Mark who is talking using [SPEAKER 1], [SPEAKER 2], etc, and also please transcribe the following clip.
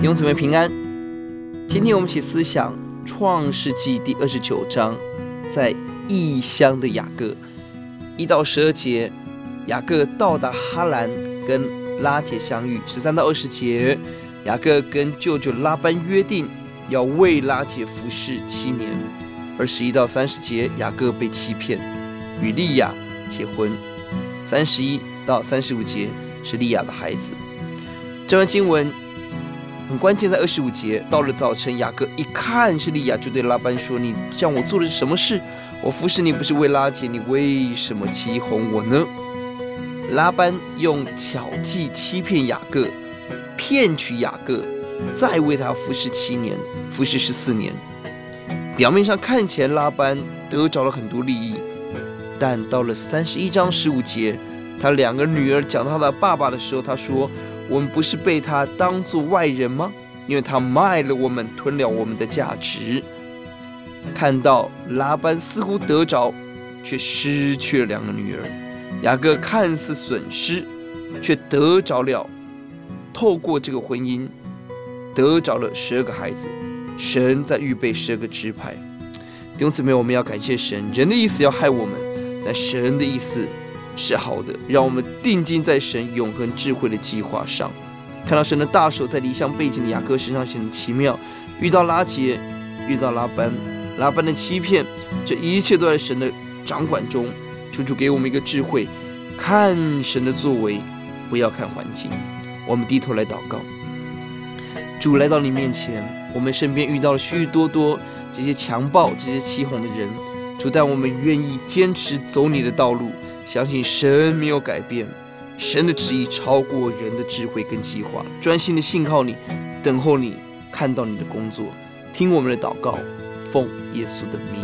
[SPEAKER 1] 弟兄姊妹平安。今天我们一起思想创世纪第二十九章，在异乡的雅各一到十二节，雅各到达哈兰跟拉结相遇。十三到二十节，雅各跟舅舅拉班约定要为拉结服侍七年。二十一到三十节，雅各被欺骗，与利亚结婚。三十一到三十五节是利亚的孩子。这段经文很关键，在二十五节，到了早晨，雅各一看是利亚，就对拉班说：“你向我做的是什么事？我服侍你不是为拉结，你为什么欺哄我呢？”拉班用巧计欺骗雅各，骗取雅各，再为他服侍七年，服侍十四年。表面上看起来拉班得着了很多利益，但到了三十一章十五节，他两个女儿讲到他的爸爸的时候，他说。我们不是被他当作外人吗？因为他卖了我们，吞了我们的价值。看到拉班似乎得着，却失去了两个女儿；雅各看似损失，却得着了。透过这个婚姻，得着了十二个孩子。神在预备十二个支派。弟兄姊妹，我们要感谢神。人的意思要害我们，但神的意思。是好的，让我们定睛在神永恒智慧的计划上，看到神的大手在离乡背井的雅各身上显得奇妙。遇到拉结，遇到拉班，拉班的欺骗，这一切都在神的掌管中。求主给我们一个智慧，看神的作为，不要看环境。我们低头来祷告，主来到你面前，我们身边遇到了许许多多这些强暴、这些欺哄的人。主，但我们愿意坚持走你的道路。相信神没有改变，神的旨意超过人的智慧跟计划。专心的信靠你，等候你，看到你的工作，听我们的祷告，奉耶稣的名，